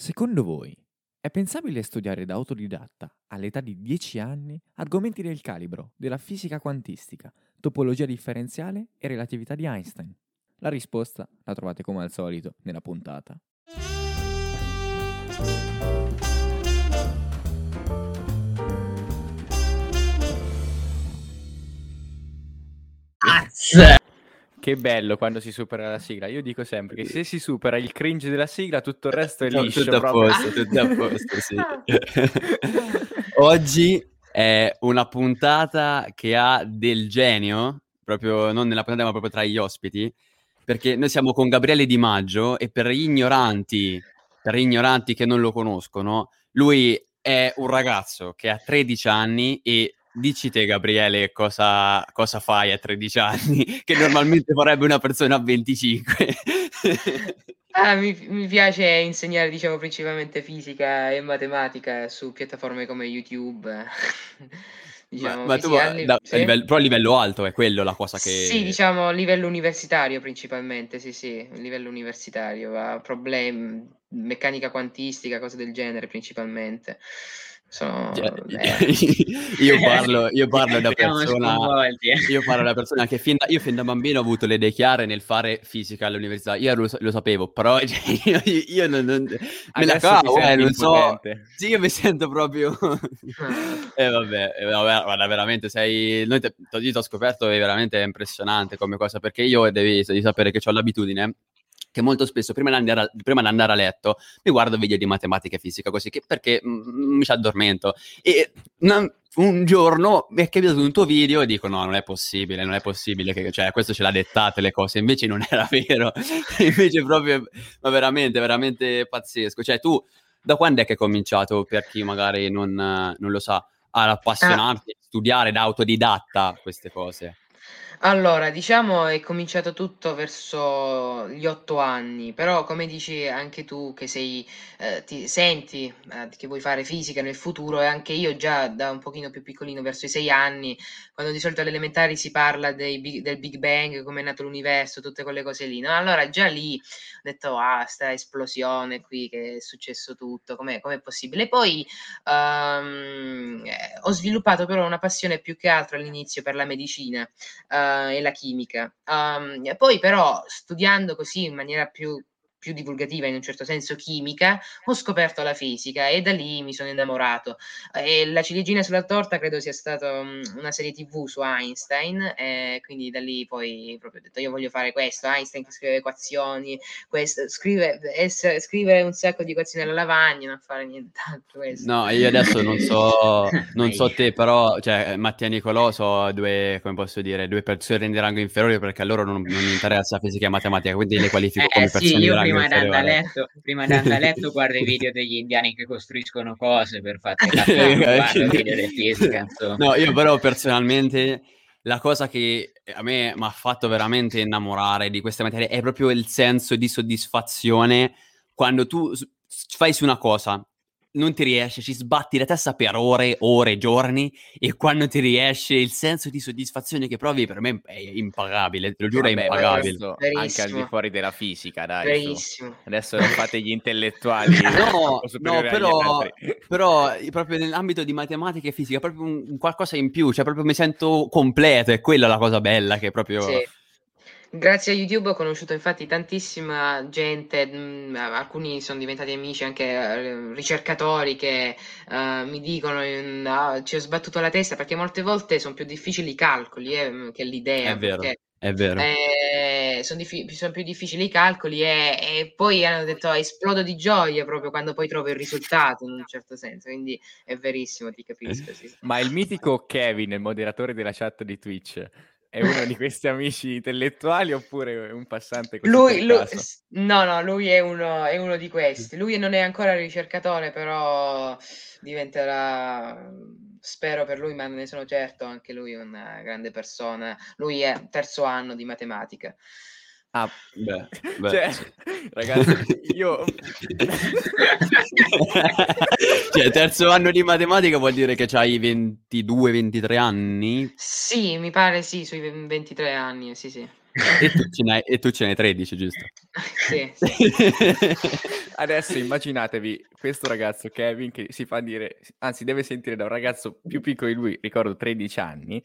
Secondo voi è pensabile studiare da autodidatta all'età di 10 anni argomenti del calibro della fisica quantistica, topologia differenziale e relatività di Einstein? La risposta la trovate come al solito nella puntata. Azz! Che bello quando si supera la sigla. Io dico sempre che se si supera il cringe della sigla, tutto il resto è No, liscio. tutto a posto, tutto a posto, sì. Oggi è una puntata che ha del genio, proprio non nella puntata, ma proprio tra gli ospiti, perché noi siamo con Gabriele Di Maggio e per gli ignoranti, per gli ignoranti che non lo conoscono, lui è un ragazzo che ha 13 anni e dici te Gabriele cosa, cosa fai a 13 anni che normalmente farebbe una persona a 25. Ah, mi, mi piace insegnare, diciamo, principalmente fisica e matematica su piattaforme come YouTube. diciamo, ma, ma tu a- li- da- a sì? livello- però a livello alto è quello la cosa che... Sì, diciamo a livello universitario principalmente, sì, sì, a livello universitario, a problemi, meccanica quantistica, cose del genere principalmente. Sono, Cioè, eh, io parlo, io parlo persona... eh. Io parlo da persona che fin da, io fin da bambino ho avuto le idee chiare nel fare fisica all'università. Io lo, lo sapevo, però cioè, io, io non, non- me la cavo, eh, non so. Sì, io mi sento proprio... E vabbè, eh, vabbè, guarda, veramente sei... Noi te, io ti ho scoperto è veramente impressionante come cosa, perché io devi, devi sapere che ho l'abitudine che molto spesso prima di, andare a, prima di andare a letto mi guardo video di matematica e fisica così che, perché mm, mi ci addormento. E una- un giorno mi è capitato un tuo video e dico no non è possibile non è possibile che cioè questo ce l'ha dettate le cose invece non era vero. Invece proprio ma veramente veramente pazzesco. Cioè tu da quando è che hai cominciato per chi magari non, non lo sa ad appassionarti studiare da autodidatta queste cose Allora, diciamo è cominciato tutto verso gli otto anni, però come dici anche tu che sei, eh, ti senti eh, che vuoi fare fisica nel futuro e anche io già da un pochino più piccolino, verso i sei anni, quando di solito alle elementari si parla dei del Big Bang, come è nato l'universo, tutte quelle cose lì, no? Allora già lì ho detto, ah, sta esplosione qui, che è successo tutto, com'è, com'è possibile? Poi ehm, eh, ho sviluppato però una passione più che altro all'inizio per la medicina eh, e la chimica. Um, poi però studiando così in maniera più, più divulgativa, in un certo senso chimica, ho scoperto la fisica e da lì mi sono innamorato. E la ciliegina sulla torta credo sia stata um, una serie tv su Einstein, e quindi da lì poi proprio ho detto io voglio fare questo, Einstein che scrive equazioni, questo, scrive, ess- scrive un sacco di equazioni alla lavagna, non fare nient'altro. Questo. No, io adesso non so, non so te, però, cioè, Mattia e Nicolò sono due, come posso dire, due persone di rango inferiore perché a loro non, non interessa fisica e matematica, quindi le qualifico come Eh sì, persone di rango prima di andare a letto, prima di andare a letto guardo i video degli indiani che costruiscono cose per fare la guardo i quindi- video di fisica, insomma. No, io però personalmente la cosa che a me mi ha fatto veramente innamorare di queste materie è proprio il senso di soddisfazione quando tu fai su una cosa, non ti riesce, ci sbatti la testa per ore, ore, giorni e quando ti riesce il senso di soddisfazione che provi per me è impagabile, te lo giuro è Vabbè, ma impagabile. questo anche al di fuori della fisica, dai. Verissimo. Adesso non fate gli intellettuali. No, no, però, però eh, proprio nell'ambito di matematica e fisica, proprio un, un qualcosa in più, cioè proprio mi sento completo, è quella la cosa bella che proprio... Sì. Grazie a YouTube ho conosciuto infatti tantissima gente, mh, alcuni sono diventati amici, anche eh, ricercatori che eh, mi dicono mm, "Ah, ci ho sbattuto la testa perché molte volte sono più difficili i calcoli eh, mh, che l'idea. È vero, perché, è vero. eh, sono, diffi- sono più difficili i calcoli e, e poi hanno detto esplodo di gioia proprio quando poi trovo il risultato in un certo senso, quindi è verissimo, ti capisco. Sì. Ma il mitico Kevin, il moderatore della chat di Twitch, è uno di questi amici intellettuali oppure è un passante Lui, lui- no, no, lui è uno, è uno di questi. Lui non è ancora ricercatore, però diventerà, spero per lui, ma ne sono certo, anche lui è una grande persona. Lui è terzo anno di matematica. Ah, Beh, beh, cioè, sì. ragazzi, io... cioè, terzo anno di matematica vuol dire che hai 22-23 anni? Sì, mi pare sì, sui 23 anni, sì, sì. E tu, ce n'hai, e tu ce n'hai 13, giusto? sì, sì. Adesso immaginatevi questo ragazzo Kevin che si fa dire, anzi deve sentire da un ragazzo più piccolo di lui, ricordo 13 anni,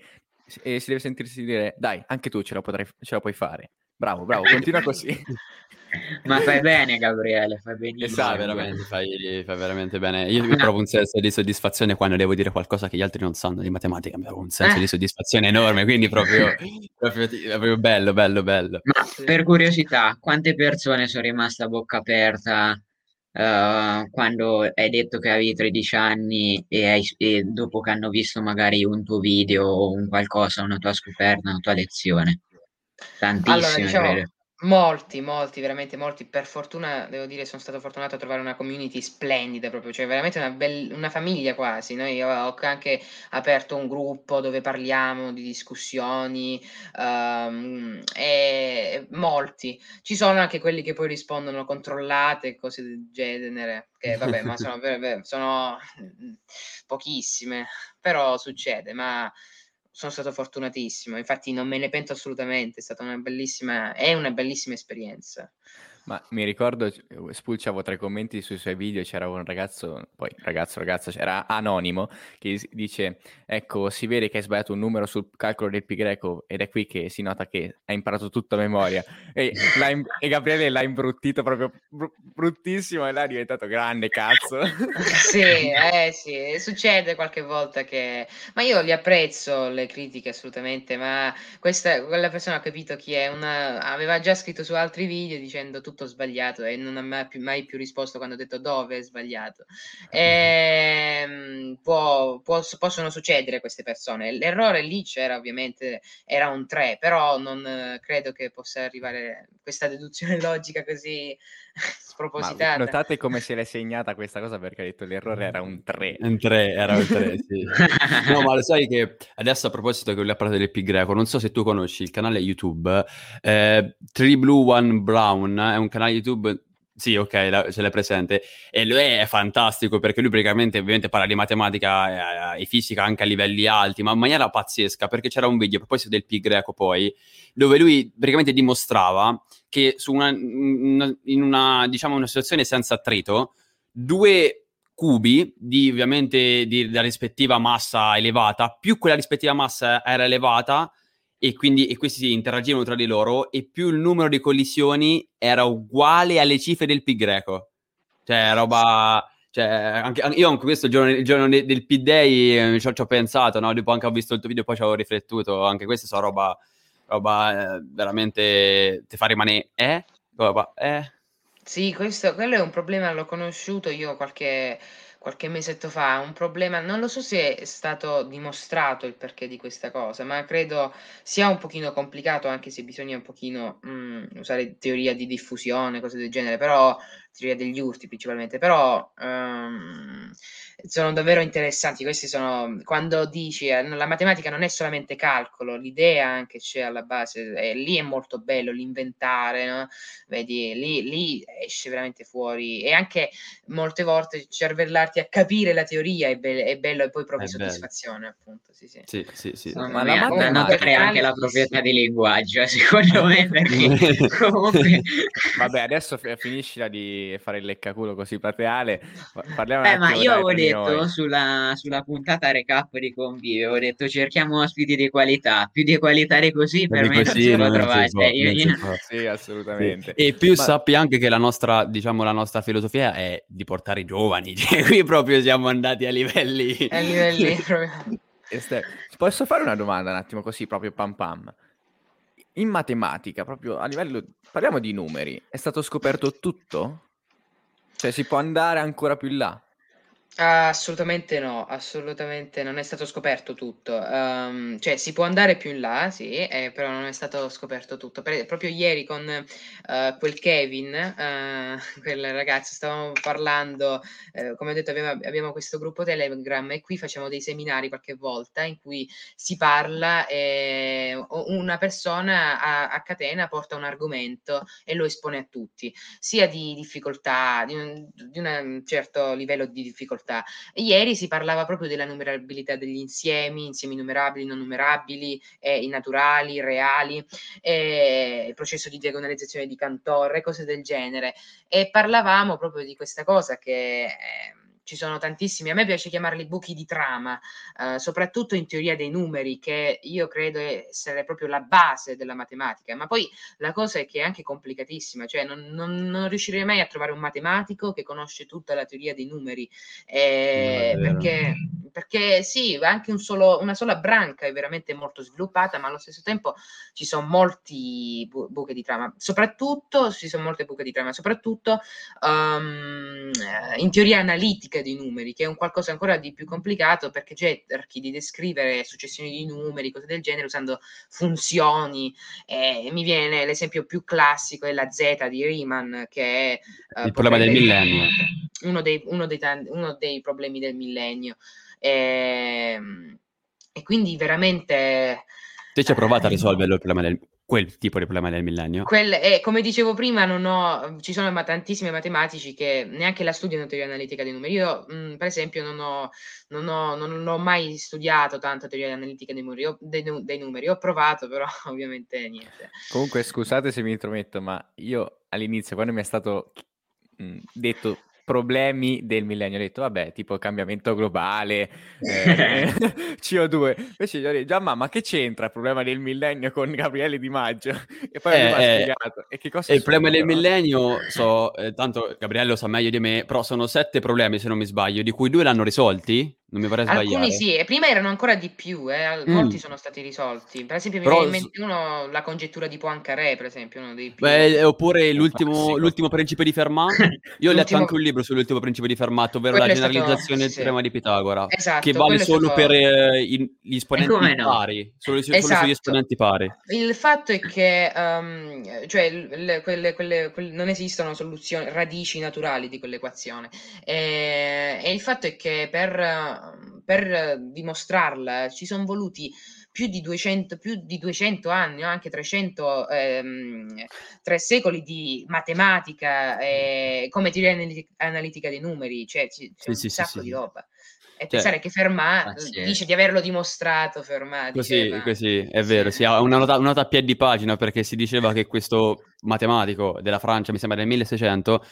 e si deve sentirsi dire dai, anche tu ce la, potrai, ce la puoi fare. Bravo, bravo, continua così. Ma fai bene, Gabriele, fai benissimo. Esatto, veramente, fai, fai veramente bene. Io mi provo un senso di soddisfazione quando devo dire qualcosa che gli altri non sanno di matematica, mi provo un senso di soddisfazione enorme, quindi proprio, proprio, proprio bello, bello, bello. Ma per curiosità, quante persone sono rimaste a bocca aperta Uh, quando hai detto che avevi 13 anni e, hai, e, dopo che hanno visto magari un tuo video o un qualcosa, una tua scoperta, una tua lezione. Tantissime, Allora, diciamo, molti, molti, veramente molti. Per fortuna, devo dire, sono stato fortunato a trovare una community splendida proprio, cioè veramente una, bel- una famiglia quasi. Noi ho anche aperto un gruppo dove parliamo di discussioni, ehm, e molti. Ci sono anche quelli che poi rispondono controllate e cose del genere, che vabbè, ma sono, sono pochissime, però succede, ma sono stato fortunatissimo, infatti non me ne pento assolutamente, è stata una bellissima, è una bellissima esperienza. Ma mi ricordo, eh, spulciavo tra i commenti sui suoi video, c'era un ragazzo, poi ragazzo, ragazza, c'era anonimo, che dice, ecco, si vede che hai sbagliato un numero sul calcolo del pi greco ed è qui che si nota che hai imparato tutto a memoria. E, l'ha im- e Gabriele l'ha imbruttito proprio bru- bruttissimo e è diventato grande, cazzo. Sì, eh sì, succede qualche volta che... Ma io li apprezzo le critiche assolutamente, ma questa, quella persona ha capito chi è, una... aveva già scritto su altri video dicendo tutto sbagliato e non ha mai più, mai più risposto quando ho detto dove è sbagliato. Ehm, può- può- possono succedere queste persone. L'errore lì c'era ovviamente, era un 3, però non eh, credo che possa arrivare questa deduzione logica così Ma spropositata. notate come se l'è segnata questa cosa perché ha detto l'errore era un 3. Un 3, era un 3, sì. No, ma lo sai che adesso a proposito che lui ha parlato del pi greco, non so se tu conosci il canale YouTube eh, Three Blue One Brown, è un canale YouTube sì, ok, la- ce l'hai presente. E lui è fantastico perché lui praticamente ovviamente parla di matematica eh, e fisica anche a livelli alti, ma in maniera pazzesca, perché c'era un video a proposito del pi greco poi, dove lui praticamente dimostrava che una, una- in una, diciamo, una situazione senza attrito, due cubi di ovviamente della rispettiva massa elevata, più quella rispettiva massa era elevata e quindi e questi si interagivano tra di loro e più il numero di collisioni era uguale alle cifre del pi greco. Cioè, roba... Cioè, anche, io anche questo il giorno, il giorno de- del P-Day eh, ci ho, pensato, no? Dopo anche ho visto il tuo video poi ci avevo riflettuto. Anche queste sono roba, roba eh, veramente... ti fa rimanere... Eh? Roba, eh? Sì, questo, quello è un problema, l'ho conosciuto io qualche, qualche mesetto fa, un problema, non lo so se è stato dimostrato il perché di questa cosa, ma credo sia un pochino complicato, anche se bisogna un pochino mm, usare teoria di diffusione, cose del genere, però teoria degli urti principalmente, però ehm, sono davvero interessanti. Questi sono quando dici eh, la matematica non è solamente calcolo, l'idea anche c'è alla base, e lì è molto bello l'inventare, no? Vedi, lì, lì esce veramente fuori e anche molte volte cervellarti a capire la teoria è, be- è bello e poi provi È bello. soddisfazione, appunto. Sì, sì. Sì, sì, sì. Secondo Ma la matematica- notare anche la proprietà di linguaggio, secondo me, perché comunque... Vabbè, adesso fi- finiscila di fare il leccaculo così plateale. pa- Parliamo un Eh, ma io avevo detto sulla, sulla puntata recap di Convivio, avevo detto cerchiamo ospiti di qualità, più di qualità di così per Di me non così si può non si trovare. può, Cioè, io- non. Sì, assolutamente. E più Ma- sappi anche che la nostra, diciamo, la nostra filosofia è di portare i giovani. Cioè, qui proprio siamo andati a livelli... A livelli proprio. E posso fare una domanda un attimo così, proprio pam pam? In matematica, proprio a livello... Parliamo di numeri. È stato scoperto tutto? Cioè si può andare ancora più in là? Assolutamente no, assolutamente non è stato scoperto tutto. Ehm, cioè, si può andare più in là, sì, eh, però non è stato scoperto tutto. Per- proprio ieri con eh, quel Kevin, eh, quel ragazzo, stavamo parlando, eh, come ho detto, abbiamo, abbiamo questo gruppo Telegram e qui facciamo dei seminari qualche volta in cui si parla e una persona a, a catena porta un argomento e lo espone a tutti, sia di difficoltà, di un, di un certo livello di difficoltà difficoltà. Ieri si parlava proprio della numerabilità degli insiemi, insiemi numerabili, non numerabili, eh, i naturali, i reali, eh, il processo di diagonalizzazione di Cantor, cose del genere. E parlavamo proprio di questa cosa che... Eh, ci sono tantissimi, a me piace chiamarli buchi di trama, eh, soprattutto in teoria dei numeri, che io credo essere proprio la base della matematica, ma poi la cosa è che è anche complicatissima, cioè non, non, non riuscirei mai a trovare un matematico che conosce tutta la teoria dei numeri, eh, perché, perché, sì, anche un solo, una sola branca è veramente molto sviluppata, ma allo stesso tempo ci sono molti bu- buchi di trama, soprattutto ci sono molte buche di trama, soprattutto um, in teoria analitica dei numeri, che è un qualcosa ancora di più complicato perché cerchi di descrivere successioni di numeri, cose del genere, usando funzioni. Eh, mi viene l'esempio più classico è la Z di Riemann, che è uh, il problema del millennio. Uno dei, uno, dei uno dei, problemi del millennio. E, ehm, e quindi veramente... Te ci hai provato a risolverlo il problema del, quel tipo di problema del millennio. Quel, eh, come dicevo prima, non ho, ci sono ma, tantissimi matematici che neanche la studiano teoria analitica dei numeri. Io, mh, mm, per esempio, non ho, non, ho, non ho, mai studiato tanto teoria analitica dei numeri, ho, dei, dei numeri. Ho provato, però ovviamente niente. Comunque, scusate se mi intrometto, ma io all'inizio, quando mi è stato mh, mm, detto problemi del millennio. Ho detto, vabbè, tipo cambiamento globale, eh, CO2. Invece gli ho detto, Giamma, ma che c'entra il problema del millennio con Gabriele Di Maggio? E poi eh, mi ha eh, spiegato. E che cosa il problema del millennio, so, eh, tanto Gabriele lo sa meglio di me, però sono sette problemi, se non mi sbaglio, di cui due l'hanno risolti non mi vorrei sbagliare. Alcuni sì, e prima erano ancora di più, eh. molti mm. sono stati risolti. Per esempio, mi Però... viene in mente uno, la congettura di Poincaré, per esempio, uno dei più... Beh, oppure l'ultimo, l'ultimo principio di Fermat. Io ho letto anche un libro sull'ultimo principio di Fermat, ovvero quello la generalizzazione stato... del teorema di Pitagora, esatto, che vale solo stato... per eh, gli esponenti no? pari, solo, esatto. solo sugli esponenti pari. Il fatto è che um, cioè, le, quelle, quelle, quelle, non esistono soluzioni, radici naturali di quell'equazione. E, e il fatto è che per per dimostrarla ci sono voluti più di 200, più di 200 anni, o anche 300, ehm, tre secoli di matematica eh, come teoria analitica dei numeri, cioè c'è, sì, un sì, sacco sì, di roba. E cioè, pensare che Fermat ah, dice di averlo dimostrato, Fermat. Così, così, è vero, sì, ha una nota, una nota a piedi pagina perché si diceva che questo matematico della Francia, mi sembra del 1600,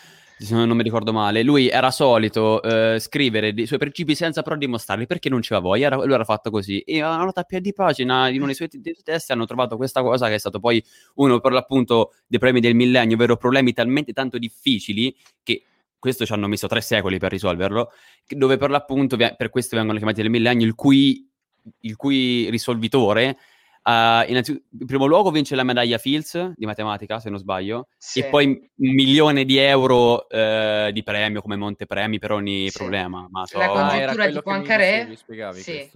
se non mi ricordo male, lui era solito eh, scrivere dei suoi principi senza però dimostrarli perché non c'era voglia, era, lui era fatto così. E a una nota a piedi pagina in uno dei suoi, suoi testi hanno trovato questa cosa che è stato poi uno per l'appunto dei problemi del millennio, ovvero problemi talmente tanto difficili che questo ci hanno messo tre secoli per risolverlo, dove per l'appunto, per questo vengono chiamati del millennio, il cui, il cui risolvitore Uh, innanzitutto, in primo luogo vince la medaglia Fields di matematica, se non sbaglio, sì. e poi un milione di euro uh, di premio come montepremi per ogni sì. problema. Ma so... La congettura di Poincaré, sì.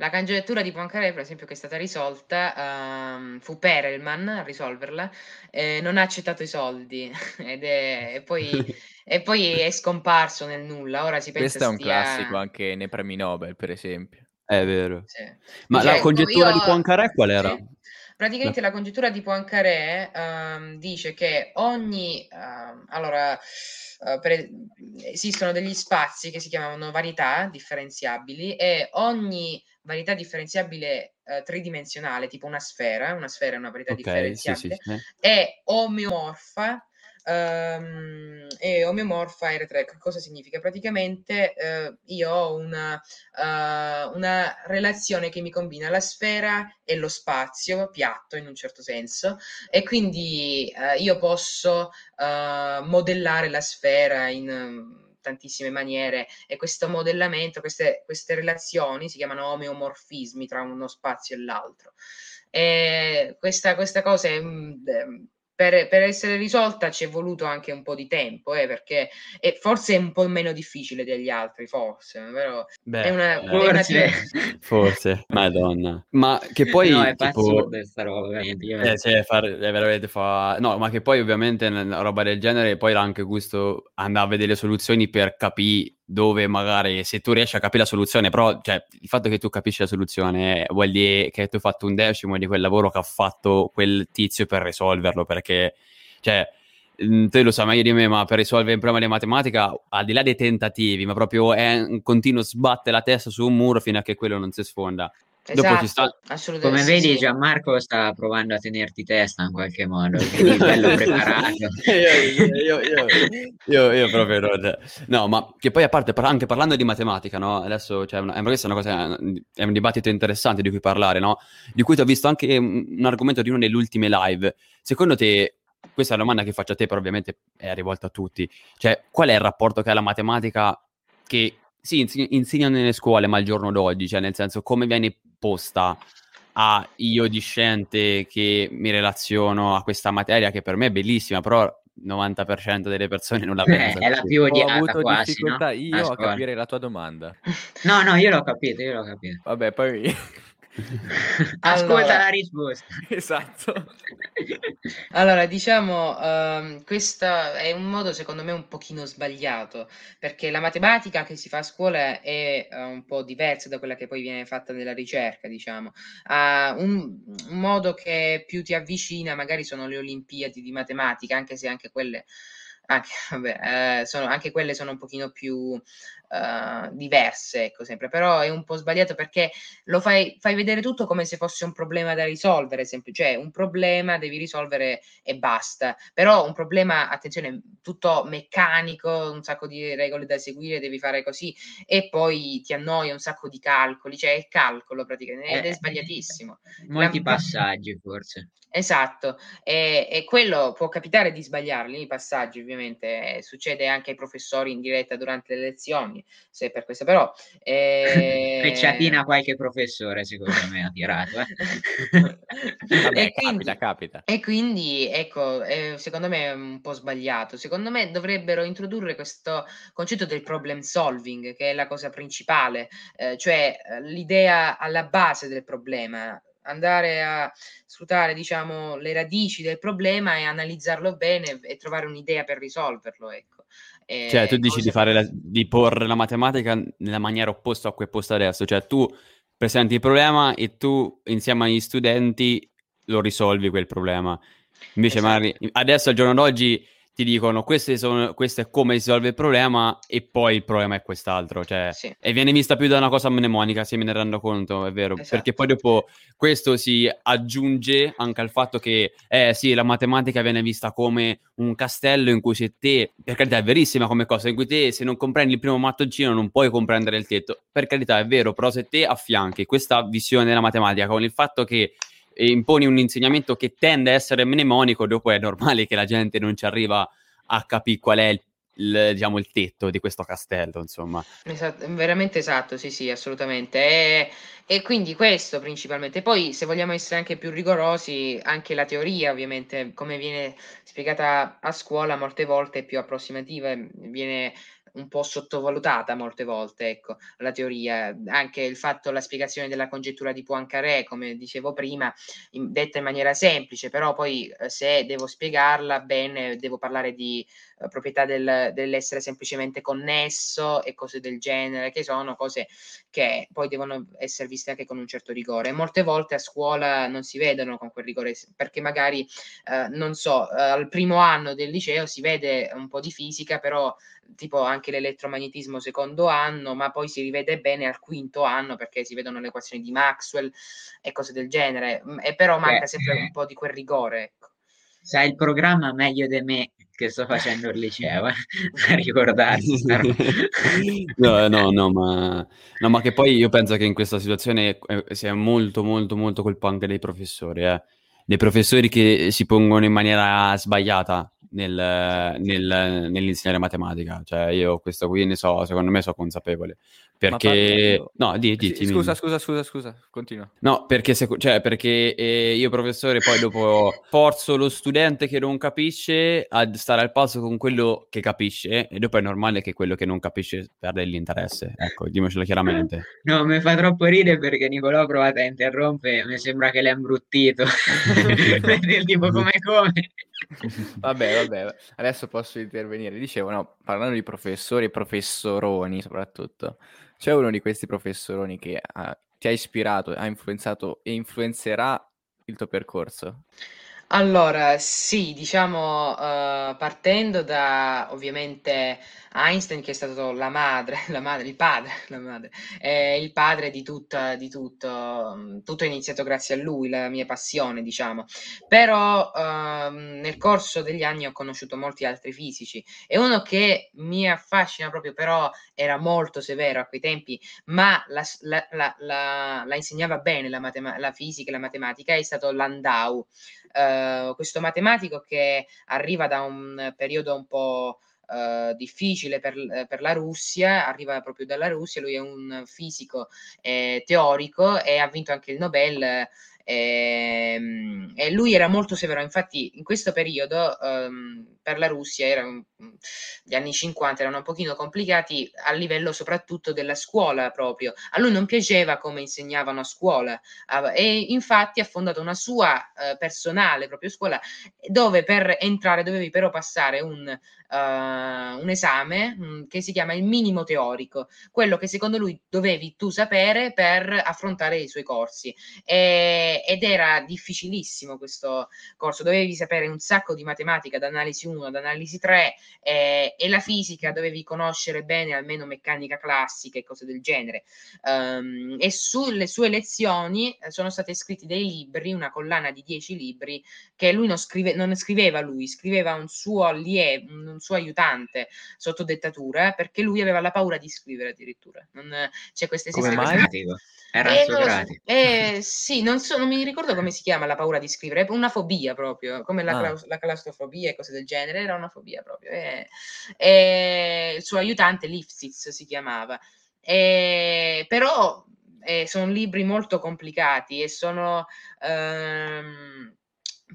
La congettura di Poincaré, per esempio, che è stata risolta, um, fu Perelman a risolverla, eh, non ha accettato i soldi ed è, e, poi, e, poi, è scomparso nel nulla. Ora si pensa Questo è un stia... classico anche nei premi Nobel, per esempio. È vero. Sì. Ma cioè, la congettura io... di Poincaré qual era? Sì. Praticamente la congettura di Poincaré um, dice che ogni... Uh, allora, uh, per, esistono degli spazi che si chiamano varietà differenziabili e ogni varietà differenziabile uh, tridimensionale, tipo una sfera, una sfera è una varietà okay, differenziabile, sì, è omeomorfa um, e omeomorfa R3. Cosa significa? Praticamente uh, io ho una, uh, una, relazione che mi combina la sfera e lo spazio piatto in un certo senso e quindi uh, io posso modellare la sfera in tantissime maniere e questo modellamento, queste, queste relazioni si chiamano omeomorfismi tra uno spazio e l'altro. E questa, questa cosa è mm, per, per, essere risolta ci è voluto anche un po' di tempo, eh, perché è, forse è un po' meno difficile degli altri, forse, però Beh, è una... Forse, è una... forse. madonna. Ma che poi... No, è tipo... questa roba, veramente. Eh, cioè, far, è veramente fa... No, ma che poi ovviamente una roba del genere poi era anche gusto andare a vedere le soluzioni per capire dove magari se tu riesci a capire la soluzione, però cioè, il fatto che tu capisci la soluzione vuol dire che tu hai fatto un decimo di quel lavoro che ha fatto quel tizio per risolverlo, perché cioè, mm, te lo sai meglio di me, ma per risolvere un problema di matematica, al di là dei tentativi, ma proprio è un continuo sbatte la testa su un muro fino a che quello non si sfonda. Esatto, sta... Come vedi. Gianmarco sta provando a tenerti testa in qualche modo, bello preparato. io, io, io, io, proprio non... No, ma che poi a parte, anche parlando di matematica, no? Adesso cioè, una, questa è una cosa, è un dibattito interessante di cui parlare, no? Di cui ti ho visto anche un argomento di uno delle ultime live. Secondo te, questa è una domanda che faccio a te, però ovviamente è rivolta a tutti. Cioè, qual è il rapporto che ha la matematica che sì, insegnano nelle scuole, ma al giorno d'oggi, cioè nel senso come viene posta a io discente che mi relaziono a questa materia che per me è bellissima, però il 90% delle persone non la pensa. Eh, è la più odiata Ho avuto quasi, difficoltà no? io a capire la tua domanda. No, no, io l'ho capito, io l'ho capito. Vabbè, poi Ascolta Allora. la risposta. esatto. Allora, diciamo, ehm, questo è un modo secondo me un pochino sbagliato, perché la matematica che si fa a scuola è eh, un po' diversa da quella che poi viene fatta nella ricerca, diciamo. Ha un, un modo che più ti avvicina, magari sono le Olimpiadi di matematica, anche se anche quelle, anche, vabbè, eh, sono, anche quelle sono un pochino più eh, diverse, ecco, sempre, però è un po' sbagliato perché lo fai, fai vedere tutto come se fosse un problema da risolvere, sempre, cioè un problema devi risolvere e basta, però un problema, attenzione, tutto meccanico, un sacco di regole da seguire, devi fare così e poi ti annoia un sacco di calcoli, cioè è calcolo praticamente ed è Eh, sbagliatissimo. Molti La- passaggi, forse. Esatto, e, e quello può capitare di sbagliarli, i passaggi ovviamente, eh, succede anche ai professori in diretta durante le lezioni, se per questo però... eh, Frecciatina qualche professore, secondo me, ha tirato. eh. Vabbè, E quindi- capita, capita. E quindi, ecco, eh, secondo me è un po' sbagliato. Secondo me dovrebbero introdurre questo concetto del problem solving, che è la cosa principale, eh, cioè eh, l'idea alla base del problema, andare a sfruttare, diciamo, le radici del problema e analizzarlo bene e trovare un'idea per risolverlo, ecco. Eh, Cioè, tu dici di, fare la- di porre la matematica nella maniera opposta a cui è posta adesso, cioè tu presenti il problema e tu insieme agli studenti lo risolvi quel problema. Invece Esatto. magari adesso al giorno d'oggi ti dicono queste sono, questo è come si risolve il problema e poi il problema è quest'altro, cioè Sì. e viene vista più da una cosa mnemonica, se me ne rendo conto, è vero, Esatto. perché poi dopo questo si aggiunge anche al fatto che, eh sì, la matematica viene vista come un castello in cui se te, per carità è verissima come cosa, in cui te se non comprendi il primo mattoncino non puoi comprendere il tetto, per carità è vero, però se te affianchi questa visione della matematica con il fatto che imponi un insegnamento che tende a essere mnemonico, dopo è normale che la gente non ci arriva a capire qual è il, il, diciamo, il tetto di questo castello, insomma. Esatto, veramente esatto, sì, sì, assolutamente. E, e quindi questo principalmente. Poi, se vogliamo essere anche più rigorosi, anche la teoria, ovviamente, come viene spiegata a scuola, molte volte è più approssimativa, viene un po' sottovalutata molte volte, ecco, la teoria. Anche il fatto, la spiegazione della congettura di Poincaré, come dicevo prima, in- detta in maniera semplice, però poi eh, se devo spiegarla bene, devo parlare di eh, proprietà del- dell'essere semplicemente connesso e cose del genere, che sono cose che poi devono essere viste anche con un certo rigore. Molte volte a scuola non si vedono con quel rigore, perché magari, eh, non so, eh, al primo anno del liceo si vede un po' di fisica, però tipo anche l'elettromagnetismo secondo anno, ma poi si rivede bene al quinto anno perché si vedono le equazioni di Maxwell e cose del genere, Mm, e però manca Beh, sempre eh. un po' di quel rigore, ecco. Sai il programma meglio di me che sto facendo il liceo, eh? a ricordarsi. no, no, no, ma, no, ma che poi io penso che in questa situazione eh, sia molto, molto, molto colpa anche dei professori, eh. Dei professori che si pongono in maniera sbagliata nel, nel- nell'insegnare matematica. Cioè, io questo qui ne so, secondo me sono consapevole. Perché... No, di, di, Sì, dimmi. scusa, scusa, scusa, scusa, continua. No, perché, se- cioè, perché eh, io professore poi dopo forzo lo studente che non capisce a stare al passo con quello che capisce e dopo è normale che quello che non capisce perde l'interesse. Ecco, dimocelo chiaramente. No, mi fa troppo ridere perché Nicolò ha provato a interrompere, mi sembra che l'ha imbruttito. tipo come come. Vabbè, vabbè, adesso posso intervenire. Dicevo, no, parlando di professori e professoroni soprattutto, c'è uno di questi professoroni che ha- ti ha ispirato, ha influenzato e influenzerà il tuo percorso? Allora, sì, diciamo, uh, partendo da ovviamente Einstein, che è stato la madre, la madre, il padre, la madre, è il padre di, tutta, di tutto, mm, tutto è iniziato grazie a lui, la mia passione, diciamo. Però uh, nel corso degli anni ho conosciuto molti altri fisici e uno che mi affascina proprio, però era molto severo a quei tempi, ma la, la, la, la insegnava bene la, la fisica e la matematica, è stato Landau. Uh, questo matematico che arriva da un periodo un po' uh, difficile per, per, la Russia, arriva proprio dalla Russia, lui è un fisico eh, teorico e ha vinto anche il Nobel e, ehm, e, lui era molto severo, infatti in questo periodo um, per la Russia erano, gli anni 50 erano un pochino complicati a livello soprattutto della scuola proprio. A lui non piaceva come insegnavano a scuola e infatti ha fondato una sua uh, personale proprio scuola dove per entrare dovevi però passare un, uh, un esame um, che si chiama il minimo teorico, quello che secondo lui dovevi tu sapere per affrontare i suoi corsi. E, ed era difficilissimo questo corso, dovevi sapere un sacco di matematica, d'analisi 1, ad analisi 3 eh, e la fisica dovevi conoscere bene almeno meccanica classica e cose del genere. Um, e sulle sue lezioni eh, sono stati scritti dei libri, una collana di 10 libri che lui non, scrive, non scriveva lui, scriveva un suo allievo, un suo aiutante sotto dettatura perché lui aveva la paura di scrivere addirittura. Non, c'è questa Come mai? Era eh, non eh, sì, non, so, non mi ricordo come si chiama la paura di scrivere, è una fobia proprio, come la, ah. la claustrofobia e cose del genere, era una fobia proprio. E, e il suo aiutante Lifsitz si chiamava. Però eh, sono libri molto complicati e sono... Ehm,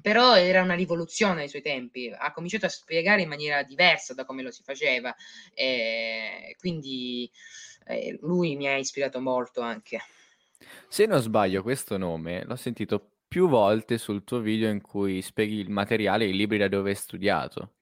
però era una rivoluzione ai suoi tempi, ha cominciato a spiegare in maniera diversa da come lo si faceva, e quindi eh, lui mi ha ispirato molto anche. Se non sbaglio, questo nome l'ho sentito più volte sul tuo video in cui spieghi il materiale e i libri da dove hai studiato.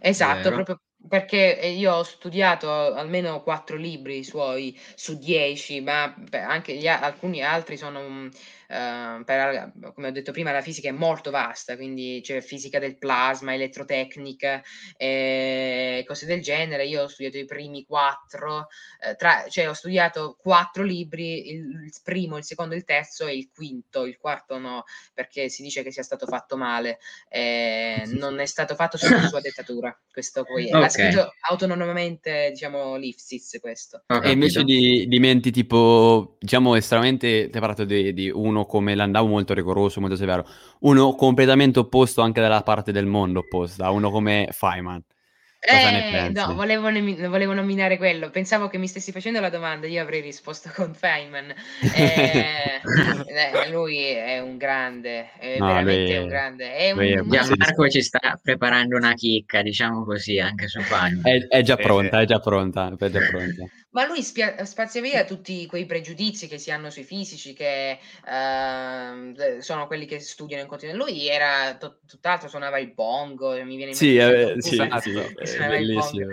Esatto, Vero. proprio perché eh, io ho studiato almeno quattro libri suoi su dieci, ma anche gli, alcuni altri sono Ehm, per, come ho detto prima, la fisica è molto vasta, quindi c'è fisica del plasma, elettrotecnica e cose del genere. Io ho studiato i primi quattro, eh, tra, cioè ho studiato quattro libri, il, il, primo, il secondo, il terzo e il quinto, il quarto no, perché si dice che sia stato fatto male, eh, non è stato fatto sotto sua dettatura. Questo poi okay. l'ha scritto autonomamente, diciamo, Lifsitz questo. Okay. E invece di, di menti tipo, diciamo, estremamente, ti hai parlato di, di uno come Landau molto rigoroso, molto severo, uno completamente opposto anche dalla parte del mondo opposta, uno come Feynman. Eh, no, volevo, ne- volevo, nominare quello. Pensavo che mi stessi facendo la domanda, io avrei risposto con Feynman. Eh, eh, lui è un grande, è no, veramente lui, un grande. È un... È Gianmarco ci sta preparando una chicca, diciamo così, anche su Feynman. È, è già pronta, è già pronta, è già pronta. Ma lui spia- spazia via tutti quei pregiudizi che si hanno sui fisici, che uh, sono quelli che studiano in continuo. Lui era t- tutt'altro, suonava il bongo, mi viene in sì, mente. Eh, sì, sì, è bellissimo.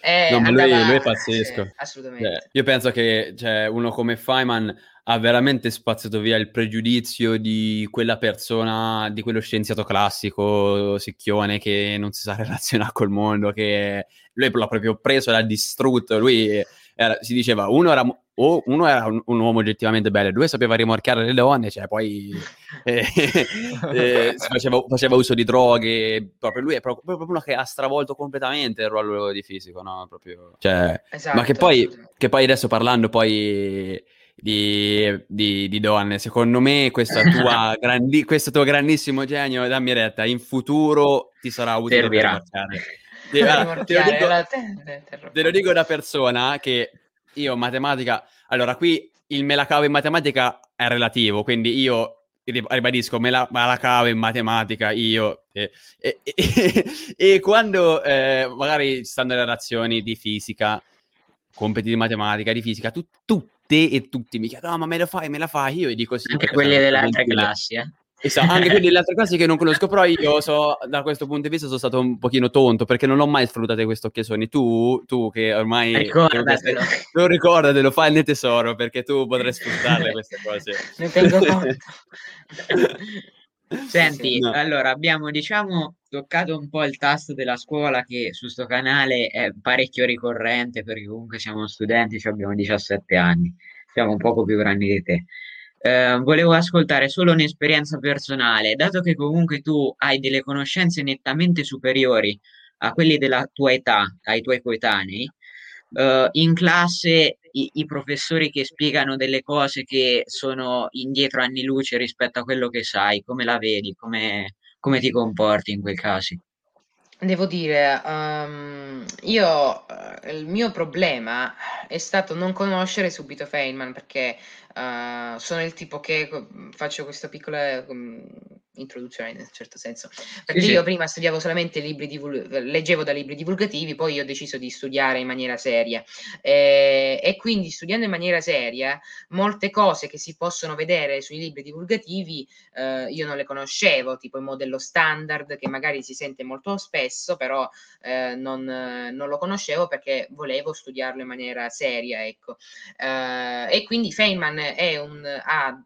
Eh, no, ma lui, lui, è pazzesco. Sì, assolutamente. Eh, io penso che cioè, uno come Feynman ha veramente spaziato via il pregiudizio di quella persona, di quello scienziato classico, sicchione, che non si sa relazionare col mondo, che lui l'ha proprio preso, l'ha distrutto. Lui era, si diceva uno era, o uno era un, un, uomo oggettivamente bello, due sapeva rimorchiare le donne, cioè poi eh, eh, faceva, faceva, uso di droghe, proprio lui è proprio, proprio, uno che ha stravolto completamente il ruolo di fisico, no? Proprio, cioè, esatto, ma che poi, che poi adesso parlando poi... Di, di, di, donne. Secondo me, grandi, questo tuo grandissimo genio, dammi retta, in futuro ti sarà utile Servirà. per te, allora, te, lo dico, te lo dico da persona che io matematica... Allora, qui il me la cavo in matematica è relativo, quindi io ribadisco, me la, me la cavo in matematica io. E, e, e, e quando eh, magari stanno le relazioni di fisica, compiti di matematica, di fisica, tu, tutte e tutti mi chiedono, oh, ma me lo fai, me la fai? Io dico sì. Anche quelli delle altre classi, eh? Esatto, anche quelli delle altre classi che non conosco, però io so, da questo punto di vista sono stato un pochino tonto perché non ho mai sfruttato queste occasioni. Tu, tu che ormai... Ricordatelo. Non ricordatelo, fai nel tesoro perché tu potrai sfruttarle queste cose. Ne tengo conto. Senti, no. allora abbiamo diciamo toccato un po' il tasto della scuola che su sto canale è parecchio ricorrente perché comunque siamo studenti, cioè abbiamo 17 anni, siamo un poco più grandi di te. Eh, volevo ascoltare solo un'esperienza personale, dato che comunque tu hai delle conoscenze nettamente superiori a quelli della tua età, ai tuoi coetanei, uh, in classe i, i, professori che spiegano delle cose che sono indietro anni luce rispetto a quello che sai, come la vedi, come, come ti comporti in quei casi? Devo dire, um, io uh, il mio problema è stato non conoscere subito Feynman perché uh, sono il tipo che faccio questa piccola um, introduzione in un certo senso. Perché sì, io sì. prima studiavo solamente libri divul- leggevo da libri divulgativi, poi ho deciso di studiare in maniera seria. Eh, e quindi studiando in maniera seria, molte cose che si possono vedere sui libri divulgativi eh, io non le conoscevo, tipo il modello standard che magari si sente molto spesso, però eh, non, non, lo conoscevo perché volevo studiarlo in maniera seria. Ecco. Eh, e quindi Feynman è un, ha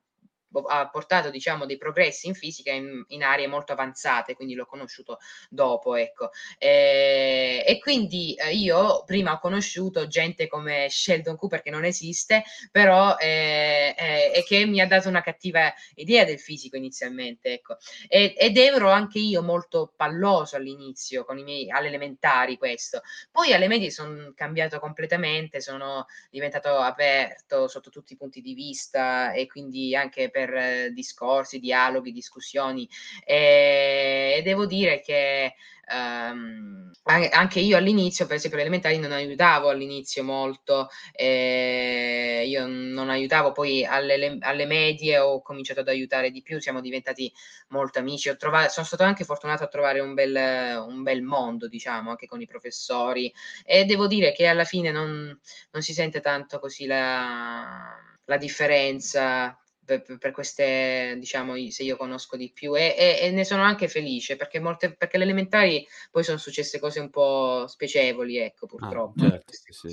ha portato diciamo dei progressi in fisica in, in aree molto avanzate, quindi l'ho conosciuto dopo, ecco. E, e quindi eh, io prima ho conosciuto gente come Sheldon Cooper che non esiste, però eh, eh, che mi ha dato una cattiva idea del fisico inizialmente, ecco. E, ed ero anche io molto palloso all'inizio con i miei all'elementari questo. Poi alle medie sono cambiato completamente, sono diventato aperto sotto tutti i punti di vista e quindi anche per per eh, discorsi, dialoghi, discussioni e, e devo dire che Um, anche io all'inizio, per esempio, elementari non aiutavo all'inizio molto, eh, io non aiutavo, poi alle, alle, medie ho cominciato ad aiutare di più, siamo diventati molto amici. Trovato, sono stato anche fortunato a trovare un bel, un bel, mondo, diciamo, anche con i professori. E devo dire che alla fine non, non si sente tanto così la, la differenza per, per, queste, diciamo, se io conosco di più e, e, e ne sono anche felice perché, molte, perché le elementari poi sono successe cose un po' spiacevoli, ecco, ah, purtroppo. Ah, certo, sì.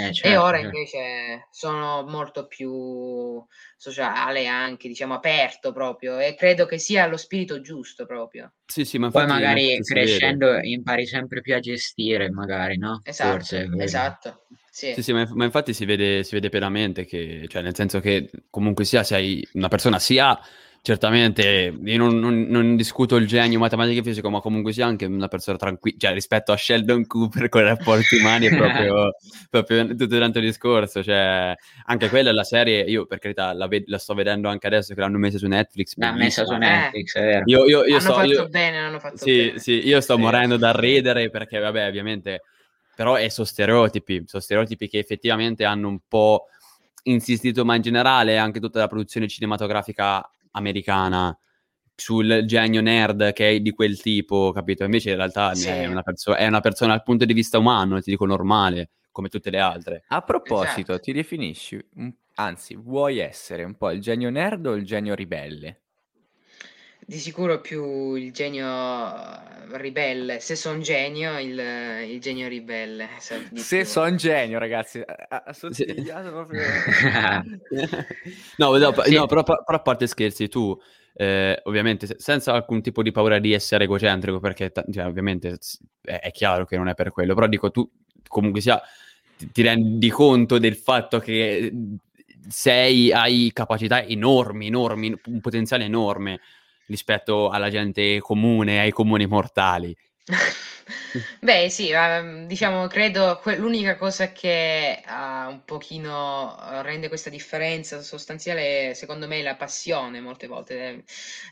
eh, certo, e ora certo. invece sono molto più sociale, anche diciamo aperto proprio e credo che sia lo spirito giusto proprio. Sì, sì, ma poi magari crescendo impari sempre più a gestire, magari, no? Esatto, Forse, esatto. Sì. sì, sì ma, ma, infatti si vede, si vede pienamente che, cioè, nel senso che comunque sia, sei una persona sia certamente io non, non, non, discuto il genio matematico e fisico, ma comunque sia anche una persona tranquilla, cioè rispetto a Sheldon Cooper con i rapporti umani è proprio, proprio tutto il discorso, cioè anche quella è la serie, io per carità la, ved- la sto vedendo anche adesso che l'hanno messa su Netflix. L'hanno messa su Netflix, è vero. Io, io, io hanno sto, fatto io, bene, hanno fatto sì, bene. Sì, io sto sì. morendo da ridere perché vabbè ovviamente però è su stereotipi, sono stereotipi che effettivamente hanno un po' insistito, ma in generale anche tutta la produzione cinematografica americana sul genio nerd che è di quel tipo, capito? Invece in realtà sì. è, una perso- è, una persona dal punto di vista umano, ti dico normale, come tutte le altre. A proposito, esatto. ti definisci, anzi, vuoi essere un po' il genio nerd o il genio ribelle? Di sicuro più il genio eh, ribelle. Se son genio, il, il genio ribelle. Se son genio, ragazzi, ha sottolineato proprio. no, no, sì. no però, però, a parte scherzi, tu eh, ovviamente senza alcun tipo di paura di essere egocentrico, perché cioè, ovviamente è, è, chiaro che non è per quello, però dico tu comunque sia ti, ti rendi conto del fatto che sei, hai capacità enormi, enormi, un potenziale enorme rispetto alla gente comune, ai comuni mortali. Beh, sì, diciamo, credo que- l'unica cosa che uh, un pochino rende questa differenza sostanziale, secondo me, è la passione, molte volte,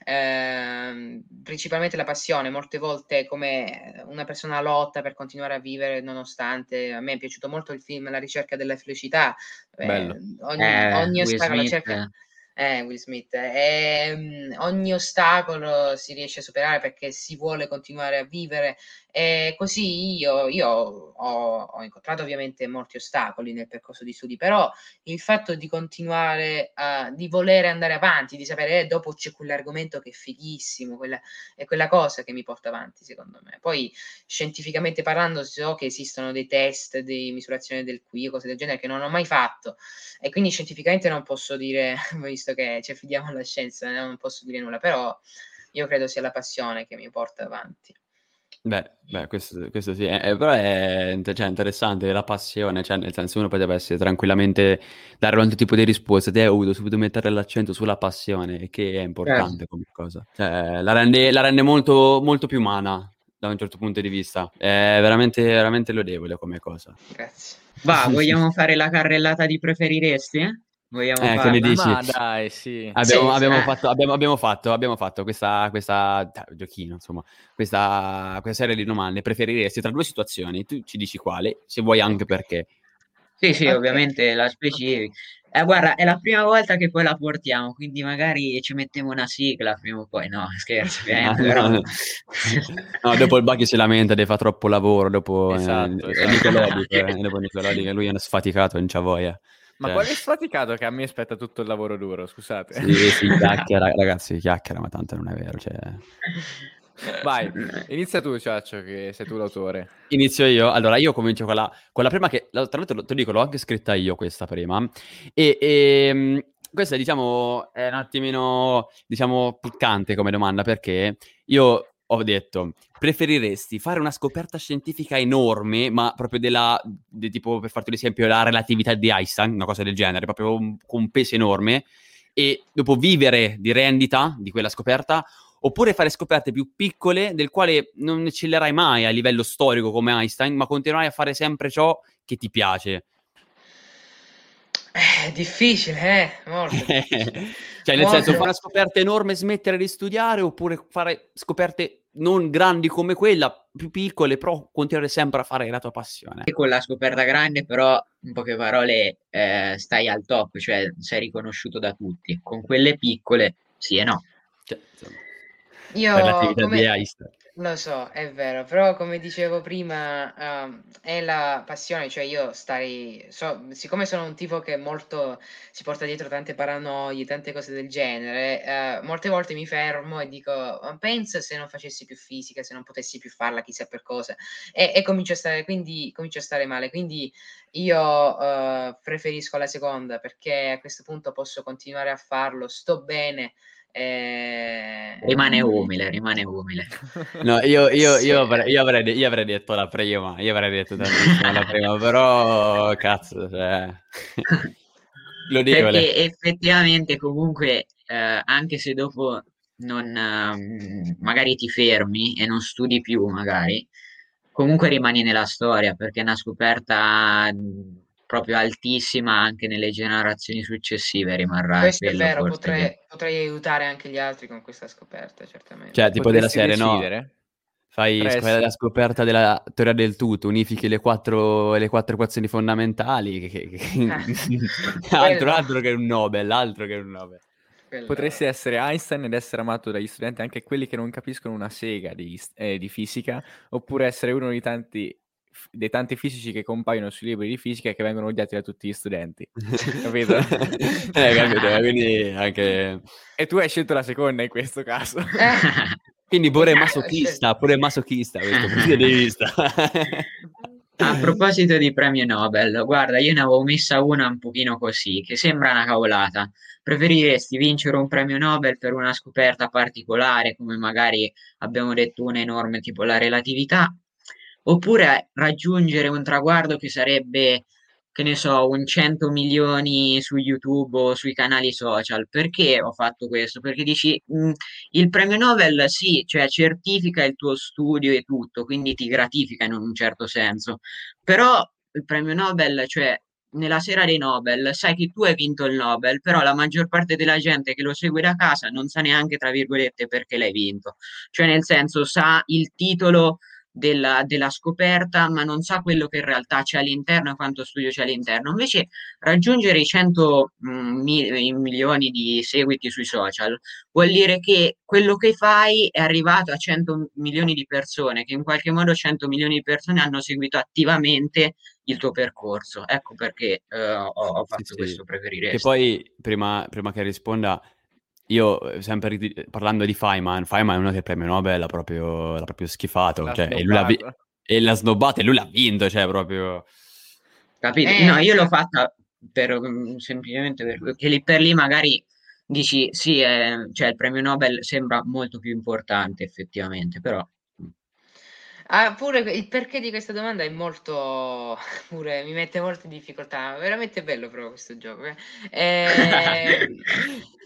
eh, principalmente la passione, molte volte come una persona lotta per continuare a vivere nonostante, a me è piaciuto molto il film La ricerca della felicità, eh, ogni, eh, ogni ostacolo cerca eh, Will Smith. E, um, ogni ostacolo si riesce a superare perché si vuole continuare a vivere e così io, io ho, ho, incontrato ovviamente molti ostacoli nel percorso di studi, però il fatto di continuare a, di volere andare avanti, di sapere eh, dopo c'è quell'argomento che è fighissimo, quella, è quella cosa che mi porta avanti secondo me. Poi scientificamente parlando so che esistono dei test di misurazione del qui, cose del genere che non ho mai fatto e quindi scientificamente non posso dire, visto che ci affidiamo alla scienza, non posso dire nulla, però io credo sia la passione che mi porta avanti. Beh, beh questo, questo sì, è, però è cioè, interessante la passione, cioè nel senso uno potrebbe essere tranquillamente dare un altro tipo di risposta, te hai dovuto subito mettere l'accento sulla passione, che è importante eh. come cosa, cioè, la, rende, la rende molto, molto più umana da un certo punto di vista, è veramente, veramente lodevole come cosa. Grazie. Va, vogliamo fare la carrellata di preferiresti? Eh? Vogliamo eh, farla? dici? Ma dai, sì. Abbiamo, sì, abbiamo, eh. fatto, abbiamo, abbiamo, fatto, abbiamo fatto questa, questa giochino, insomma, questa, questa serie di domande. Preferiresti tra due situazioni? Tu ci dici quale, se vuoi anche perché. Sì, sì, okay. ovviamente la specifichi. Eh, guarda, è la prima volta che poi la portiamo, quindi magari ci mettiamo una sigla prima o poi. No, scherzo, ovviamente, però... no, dopo il Bacchi si lamenta, deve fa troppo lavoro, dopo esatto, eh, esatto. Nicolodio, eh, dopo Nicolodio, lui è sfaticato, non c'ha voglia. Ma cioè... quale sfaticato che a me aspetta tutto il lavoro duro, scusate. Sì, sì, chiacchiera, ragazzi, chiacchiera, ma tanto non è vero, cioè... Vai, inizia tu, Ciaccio, che sei tu l'autore. Inizio io. Allora, io comincio con la, con la prima che, tra l'altro, te lo dico, l'ho anche scritta io questa prima. E, e ehm, questa, diciamo, è un attimino, diciamo, piccante come domanda, perché io ho detto, preferiresti fare una scoperta scientifica enorme, ma proprio della, de, tipo, per farti un esempio, la relatività di Einstein, una cosa del genere, proprio un, con un peso enorme, e dopo vivere di rendita di quella scoperta, oppure fare scoperte più piccole del quale non eccellerai mai a livello storico come Einstein, ma continuerai a fare sempre ciò che ti piace. È eh, difficile, eh? Molto difficile. cioè, nel Molto. senso, fare una scoperta enorme e smettere di studiare, oppure fare scoperte non grandi come quella, più piccole, però continuare sempre a fare la tua passione. E con la scoperta grande, però, in poche parole, eh, stai al top, cioè sei riconosciuto da tutti. Con quelle piccole, sì e no. Cioè, insomma. Io come... Lo so, è vero, però come dicevo prima, uh, è la passione, cioè io starei, so, siccome sono un tipo che molto si porta dietro tante paranoie, tante cose del genere, uh, molte volte mi fermo e dico, pensa se non facessi più fisica, se non potessi più farla, chissà per cosa, e, e comincio a stare, quindi comincio a stare male, quindi io uh, preferisco la seconda perché a questo punto posso continuare a farlo, sto bene eh... Rimane umile, rimane umile. No, io, io, io, avrei, io, avrei, io, avrei, detto la prima, io avrei detto tantissimo la prima, però cazzo, cioè... Lodevole. Perché effettivamente comunque, eh, anche se dopo non, eh, magari ti fermi e non studi più, magari, comunque rimani nella storia, perché è una scoperta proprio altissima anche nelle generazioni successive rimarrà. Questo è vero, potrei, potrei, aiutare anche gli altri con questa scoperta, certamente. Cioè, tipo Potresti della serie, decidere? no? Fai Presti. la scoperta della teoria del tutto, unifichi le quattro, le quattro equazioni fondamentali. Che, che, che... altro, altro, che un Nobel, altro che un Nobel. Quello... Potresti essere Einstein ed essere amato dagli studenti, anche quelli che non capiscono una sega di, eh, di fisica, oppure essere uno di tanti dei tanti fisici che compaiono sui libri di fisica e che vengono odiati da tutti gli studenti. capito? eh, capito, quindi anche... E tu hai scelto la seconda in questo caso. quindi pure masochista, pure masochista questo punto di vista. A proposito di premio Nobel, guarda, io ne avevo messa una un pochino così, che sembra una cavolata. Preferiresti vincere un premio Nobel per una scoperta particolare, come magari abbiamo detto una enorme tipo la relatività, oppure raggiungere un traguardo che sarebbe, che ne so, un 100 milioni su YouTube o sui canali social. Perché ho fatto questo? Perché dici, mh, mm, il premio Nobel sì, cioè certifica il tuo studio e tutto, quindi ti gratifica in un certo senso, però il premio Nobel, cioè nella sera dei Nobel, sai che tu hai vinto il Nobel, però la maggior parte della gente che lo segue da casa non sa neanche, tra virgolette, perché l'hai vinto. Cioè, nel senso, sa il titolo della, della, scoperta, ma non sa quello che in realtà c'è all'interno e quanto studio c'è all'interno. Invece raggiungere i 100 mh, mm, mi, milioni di seguiti sui social vuol dire che quello che fai è arrivato a 100 milioni di persone, che in qualche modo 100 milioni di persone hanno seguito attivamente il tuo percorso. Ecco perché uh, ho, ho, fatto sì, questo, preferire. E poi, prima, prima che risponda, io, eh, sempre parlando di Feynman, Feynman è uno che il premio Nobel l'ha proprio, l'ha proprio schifato. L'ha cioè, e, lui l'ha vi- e l'ha snobbato e lui l'ha vinto, cioè proprio... Capito? Eh, no, io l'ho fatta per, mm, semplicemente perché lì per lì magari dici sì, eh, cioè il premio Nobel sembra molto più importante effettivamente, però... Ah, pure il perché di questa domanda è molto pure mi mette molto in difficoltà. Veramente bello però questo gioco. Eh. Eh,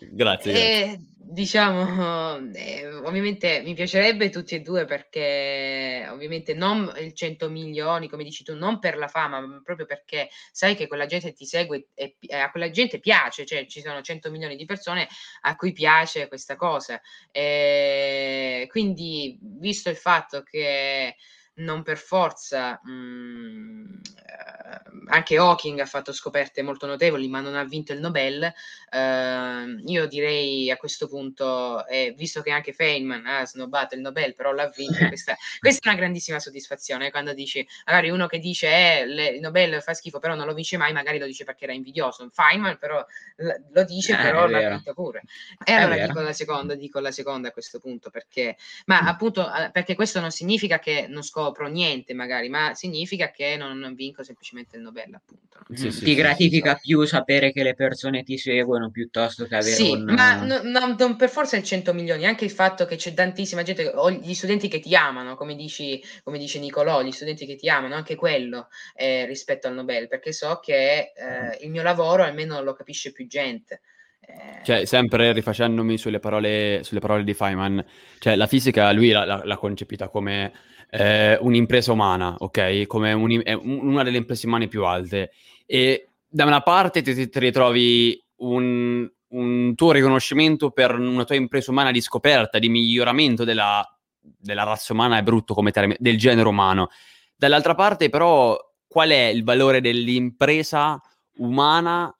grazie, eh, grazie. Diciamo, eh, ovviamente mi piacerebbe tutti e due perché ovviamente non il 100 milioni, come dici tu, non per la fama, ma proprio perché sai che quella gente ti segue e, e a quella gente piace, cioè ci sono 100 milioni di persone a cui piace questa cosa. E quindi, visto il fatto che non per forza mh, mhmm, eh, anche Hawking ha fatto scoperte molto notevoli ma non ha vinto il Nobel eh, io direi a questo punto eh, visto che anche Feynman ha snobbato il Nobel però l'ha vinto questa, questa, è una grandissima soddisfazione quando dici magari uno che dice eh, le, il Nobel fa schifo però non lo vince mai magari lo dice perché era invidioso. Feynman però lo dice eh, però l'ha vinto pure. E allora dico la seconda dico la seconda a questo punto perché ma appunto eh, perché questo non significa che non scopro niente magari, ma significa che non, non vinco semplicemente il Nobel, appunto. Sì, sì, ti sì, gratifica più sapere che le persone ti seguono piuttosto che avere sì, un... ma no, no, non per forza il 100 milioni, anche il fatto che c'è tantissima gente, o gli studenti che ti amano, come, dici, come dice Nicolò, gli studenti che ti amano, anche quello eh, rispetto al Nobel, perché so che eh, il mio lavoro almeno lo capisce più gente. Eh, cioè, sempre rifacendomi sulle parole, sulle parole di Feynman, cioè la fisica lui l'ha, l'ha concepita come eh, un'impresa umana, ok? Come un, una delle imprese umane più alte. E da una parte ti, ti ritrovi un, un, tuo riconoscimento per una tua impresa umana di scoperta, di miglioramento della, della razza umana, è brutto come termine, del genere umano. Dall'altra parte, però, qual è il valore dell'impresa umana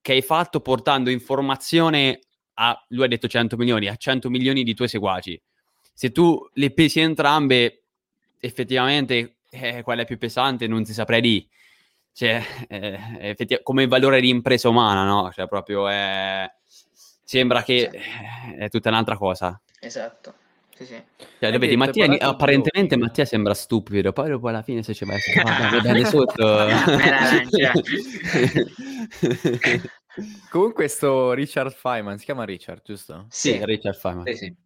che hai fatto portando informazione a, lui ha detto 100 milioni, a 100 milioni di tuoi seguaci? Se tu le pesi entrambe, effettivamente eh, quella è più pesante, non si saprei di. Cioè, eh, effettiv- come valore di impresa umana, no? Cioè, proprio è... sembra che sì. è tutta un'altra cosa. Esatto. Sì, sì. Cioè, vedi, Mattia, apparentemente Mattia sembra stupido, poi dopo alla fine se ci vai a vedere sotto... Comunque sto Richard Feynman, si chiama Richard, giusto? Sì, sì Richard Feynman. Sì, sì.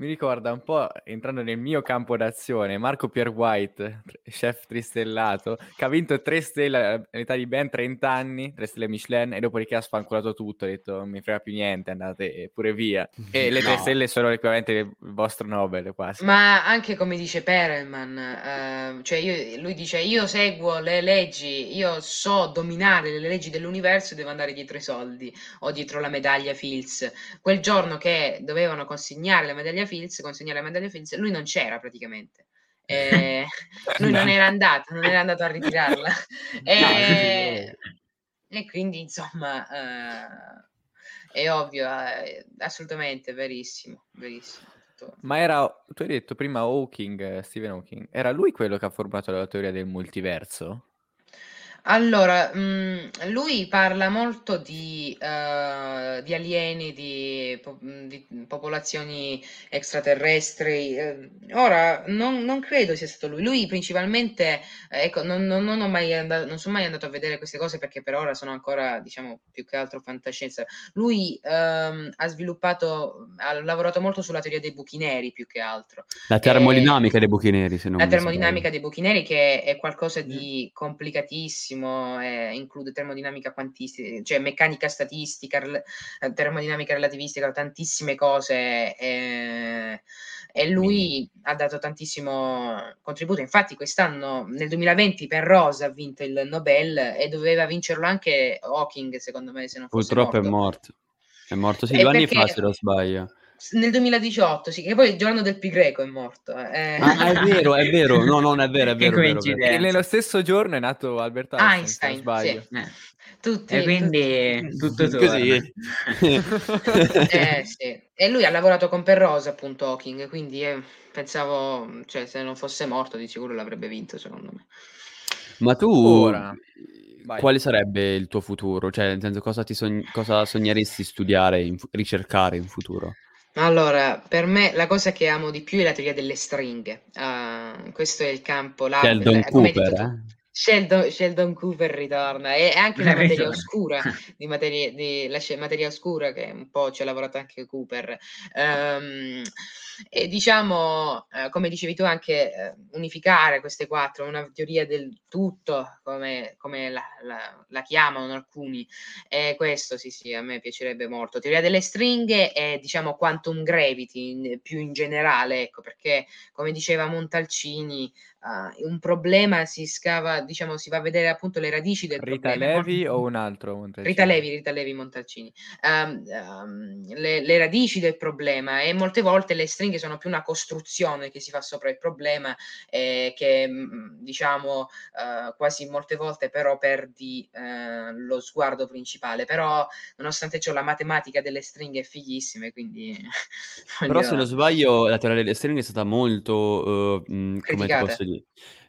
Mi ricorda un po', entrando nel mio campo d'azione, Marco Pierre White, chef tristellato, che ha vinto tre stelle all'età di ben 30 anni, tre stelle Michelin, e dopodiché ha spancolato tutto, ha detto non mi frega più niente, andate pure via. E le tre stelle sono l'equivalente del vostro Nobel quasi. Ma anche come dice Perelman, eh, cioè io, lui dice io seguo le leggi, io so dominare le leggi dell'universo e devo andare dietro i soldi o dietro la medaglia Fields. Quel giorno che dovevano consegnare la medaglia Fields, consegnare la medaglia Fields, lui non c'era praticamente. Eh, lui non era andato, non era andato a ritirarla. E, e quindi, insomma, eh, è ovvio, è assolutamente verissimo, verissimo. Ma era, tu hai detto prima Hawking, Stephen Hawking, era lui quello che ha formato la teoria del multiverso? Allora, mhmm, lui parla molto di, uhm, di alieni, di po mhmm, di popolazioni extraterrestri. Ehm, ora non non credo sia stato lui. Lui principalmente ecco, non non non ho mai anda non son mai andato a vedere queste cose perché per ora sono ancora, diciamo, più che altro fantascienza. Lui, uhm, ha sviluppato ha lavorato molto sulla teoria dei buchi neri più che altro. La termodinamica dei buchi neri, se non La termodinamica dei buchi neri che è qualcosa di complicatissimo bellissimo, eh, include termodinamica quantistica, cioè meccanica statistica, rel- eh, termodinamica relativistica, tantissime cose. Eh, e lui ha dato tantissimo contributo. Infatti, quest'anno, nel 2020, per Rosa ha vinto il Nobel e doveva vincerlo anche Hawking, secondo me, se non fosse Purtroppo morto. è morto. È morto sì, due anni fa, se non sbaglio. Nel 2018, sì, che poi il giorno del pi greco è morto. Eh. Ah, è vero, è vero, no, non è vero, è vero. È vero, E nello stesso giorno è nato Albert Einstein, Einstein sì. eh. Tutti, e quindi tutti. tutto così. eh, sì. E lui ha lavorato con Perrosa, appunto, Hawking, quindi eh, pensavo, cioè, se non fosse morto di sicuro l'avrebbe vinto, secondo me. Ma tu, Ora, quale sarebbe il tuo futuro? Cioè, nel senso, cosa, ti sogn- cosa sogneresti studiare, in fu- ricercare in futuro? Allora, per me la cosa che amo di più è la teoria delle stringhe. Uh, questo è il campo là, Sheldon come Cooper, eh? Sheldon, Sheldon, Cooper ritorna. E anche la materia oscura di materia, di, la materia oscura che un po' ci ha lavorato anche Cooper. Um, e diciamo uh, come dicevi tu anche uh, unificare queste quattro una teoria del tutto come, come la, la, la, chiamano alcuni e questo sì sì a me piacerebbe molto. Teoria delle stringhe e diciamo quantum gravity in, più in generale ecco perché come diceva Montalcini uh, un problema si scava, diciamo, si va a vedere appunto le radici del Rita problema. Levi o un altro Montalcini? Rita Levi, Rita Levi Montalcini. Um, um, le, le, radici del problema e molte volte le stringhe sono più una costruzione che si fa sopra il problema eh, che diciamo uh, quasi molte volte però perdi uh, lo sguardo principale però nonostante ciò la matematica delle stringhe è fighissima quindi però se non sbaglio la teoria delle stringhe è stata molto uh, come posso dire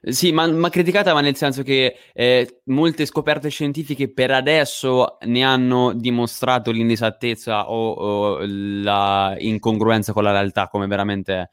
sì, ma, ma, criticata, ma nel senso che eh, molte scoperte scientifiche per adesso ne hanno dimostrato l'inesattezza o, o la con la realtà, come veramente è.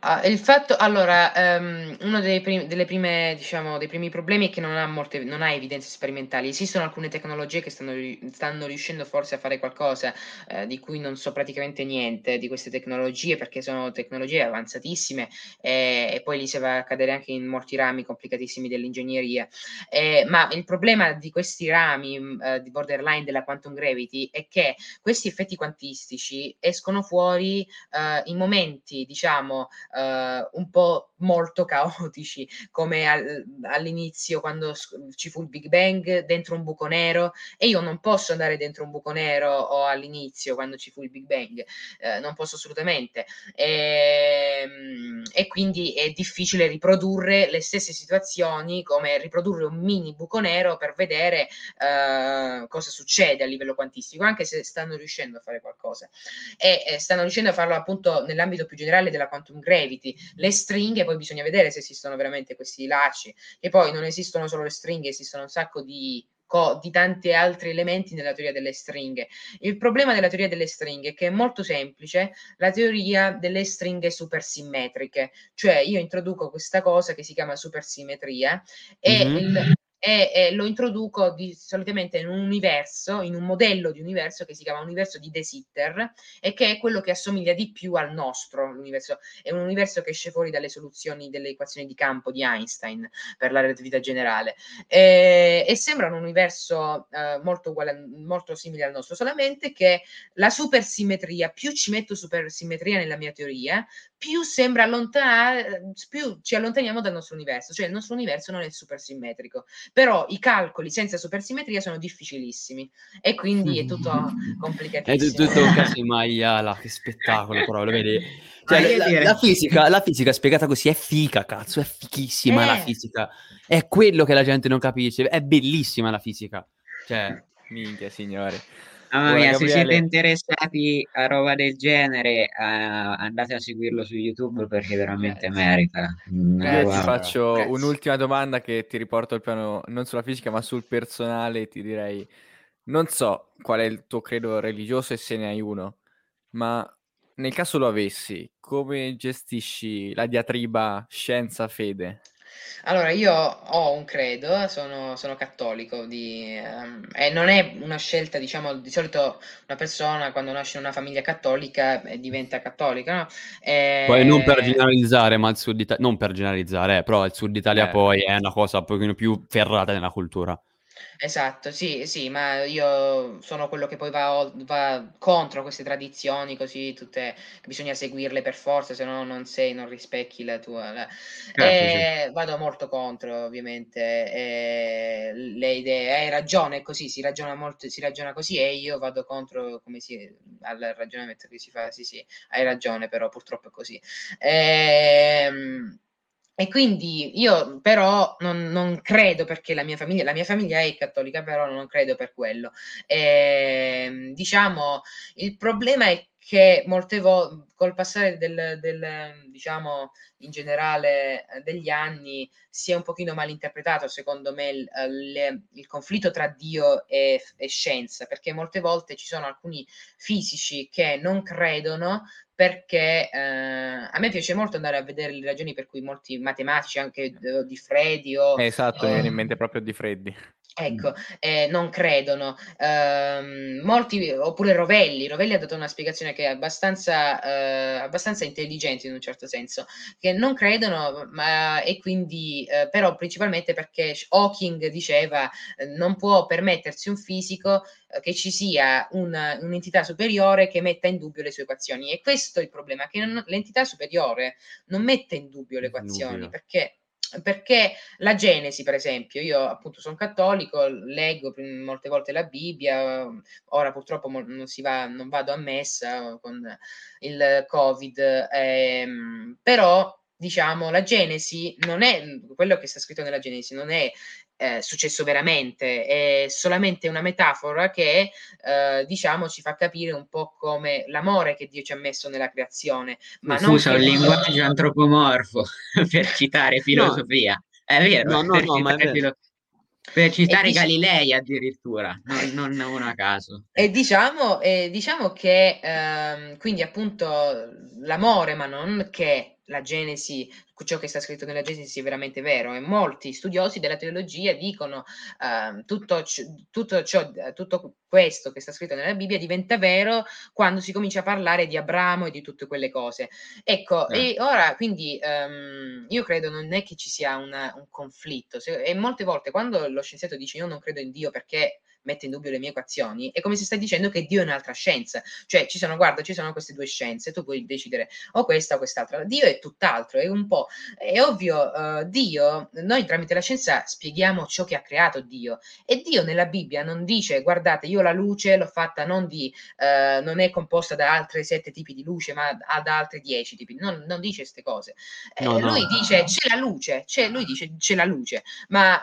Ah, il fatto, allora, um, uno dei, prim- delle prime, diciamo, dei primi problemi è che non ha, molte, non ha evidenze sperimentali. Esistono alcune tecnologie che stanno, stanno riuscendo forse a fare qualcosa eh, di cui non so praticamente niente di queste tecnologie perché sono tecnologie avanzatissime eh, e poi lì si va a cadere anche in molti rami complicatissimi dell'ingegneria. Eh, ma il problema di questi rami mm, eh, di borderline della quantum gravity è che questi effetti quantistici escono fuori eh, in momenti, diciamo, uh, un po' molto caotici, come al, all'inizio quando ci fu il Big Bang dentro un buco nero e io non posso andare dentro un buco nero o all'inizio quando ci fu il Big Bang, uh, non posso assolutamente. E, ehm, e quindi è difficile riprodurre le stesse situazioni come riprodurre un mini buco nero per vedere uh, cosa succede a livello quantistico, anche se stanno riuscendo a fare qualcosa. E, e stanno riuscendo a farlo appunto nell'ambito più generale della quantum gravity Gravity, le stringhe, poi bisogna vedere se esistono veramente questi lacci, e poi non esistono solo le stringhe, esistono un sacco di di tanti altri elementi nella teoria delle stringhe. Il problema della teoria delle stringhe è che è molto semplice, la teoria delle stringhe supersimmetriche, cioè io introduco questa cosa che si chiama supersimmetria e mm-hmm. il, e, e lo introduco di, solitamente in un universo, in un modello di universo che si chiama universo di De Sitter e che è quello che assomiglia di più al nostro universo. È un universo che esce fuori dalle soluzioni delle equazioni di campo di Einstein per la relatività generale e, e sembra un universo eh, molto, uguale, molto simile al nostro, solamente che la supersimmetria, più ci metto supersimmetria nella mia teoria, più sembra allontanare, più ci allontaniamo dal nostro universo, cioè il nostro universo non è supersimmetrico però i calcoli senza supersimmetria sono difficilissimi e quindi è tutto complicatissimo. È tutto un caso maiala, che spettacolo però, lo vedi? Cioè, la, la, la, fisica, la fisica spiegata così è fica, cazzo, è fichissima eh. la fisica. È quello che la gente non capisce, è bellissima la fisica. Cioè, minchia, signore. Mamma mia, se siete interessati a roba del genere, uh, andate a seguirlo su YouTube perché veramente eh, merita. Mm, eh, ti faccio Grazie. un'ultima domanda che ti riporto al piano non sulla fisica ma sul personale. Ti direi, non so qual è il tuo credo religioso e se ne hai uno, ma nel caso lo avessi, come gestisci la diatriba scienza-fede? Allora, io ho un credo, sono, sono cattolico di, ehm, e non è una scelta, diciamo, di solito una persona quando nasce in una famiglia cattolica eh, diventa cattolica, no? E... Poi non per generalizzare, ma il sud Italia, non per generalizzare, eh, però il sud Italia eh. poi è una cosa un pochino più ferrata nella cultura. Esatto, sì, sì, ma io sono quello che poi va, va contro queste tradizioni, così tutte bisogna seguirle per forza, se no non sei, non rispecchi la tua. La... Certo, sì. Vado molto contro, ovviamente, e le idee. Hai ragione, così si ragiona molto, si ragiona così, e io vado contro come si, al ragionamento che si fa. Sì, sì, hai ragione, però purtroppo è così. Ehm, e quindi io però non, non, credo perché la mia famiglia, la mia famiglia è cattolica, però non credo per quello. E, ehm, diciamo, il problema è che molte volte col passare del, del, diciamo in generale eh, degli anni si è un pochino mal interpretato secondo me il, il, il conflitto tra Dio e, e, scienza perché molte volte ci sono alcuni fisici che non credono perché eh, a me piace molto andare a vedere le ragioni per cui molti matematici anche eh, di Freddi o esatto, mi viene in mente proprio di Freddi Ecco, eh, non credono. Um, molti, oppure Rovelli, Rovelli ha dato una spiegazione che è abbastanza, uh, abbastanza intelligente in un certo senso, che non credono, ma, e quindi, uh, però principalmente perché Hawking diceva uh, non può permettersi un fisico che ci sia una, un'entità superiore che metta in dubbio le sue equazioni. E questo è il problema, che non, l'entità superiore non mette in dubbio le equazioni, perché perché la Genesi, per esempio, io appunto sono cattolico, leggo molte volte la Bibbia, ora purtroppo non, va, non vado a messa con il Covid, ehm, però diciamo la Genesi non è quello che sta scritto nella Genesi, non è eh, successo veramente, è solamente una metafora che eh, diciamo ci fa capire un po' come l'amore che Dio ci ha messo nella creazione. Ma Usa un linguaggio antropomorfo per citare filosofia. No. È vero, no, no, per, no, citare, filo... per citare dic- Galilei addirittura, non, non uno a caso. E diciamo, e diciamo che ehm, quindi appunto l'amore, ma non che la Genesi, ciò che sta scritto nella Genesi è veramente vero e molti studiosi della teologia dicono uh, tutto, tutto, ciò, tutto questo che sta scritto nella Bibbia diventa vero quando si comincia a parlare di Abramo e di tutte quelle cose. Ecco, eh. e ora quindi um, io credo non è che ci sia una, un conflitto Se, e molte volte quando lo scienziato dice io non credo in Dio perché mette in dubbio le mie equazioni, è come se stai dicendo che Dio è un'altra scienza. Cioè, ci sono, guarda, ci sono queste due scienze, tu puoi decidere o questa o quest'altra. Dio è tutt'altro, è un po'. È ovvio, uh, Dio, noi tramite la scienza spieghiamo ciò che ha creato Dio. E Dio nella Bibbia non dice, guardate, io la luce l'ho fatta non di, uh, non è composta da altri sette tipi di luce, ma da altri dieci tipi. Non, non dice queste cose. Eh, no, lui no. dice, c'è la luce, c'è, lui dice, c'è la luce, ma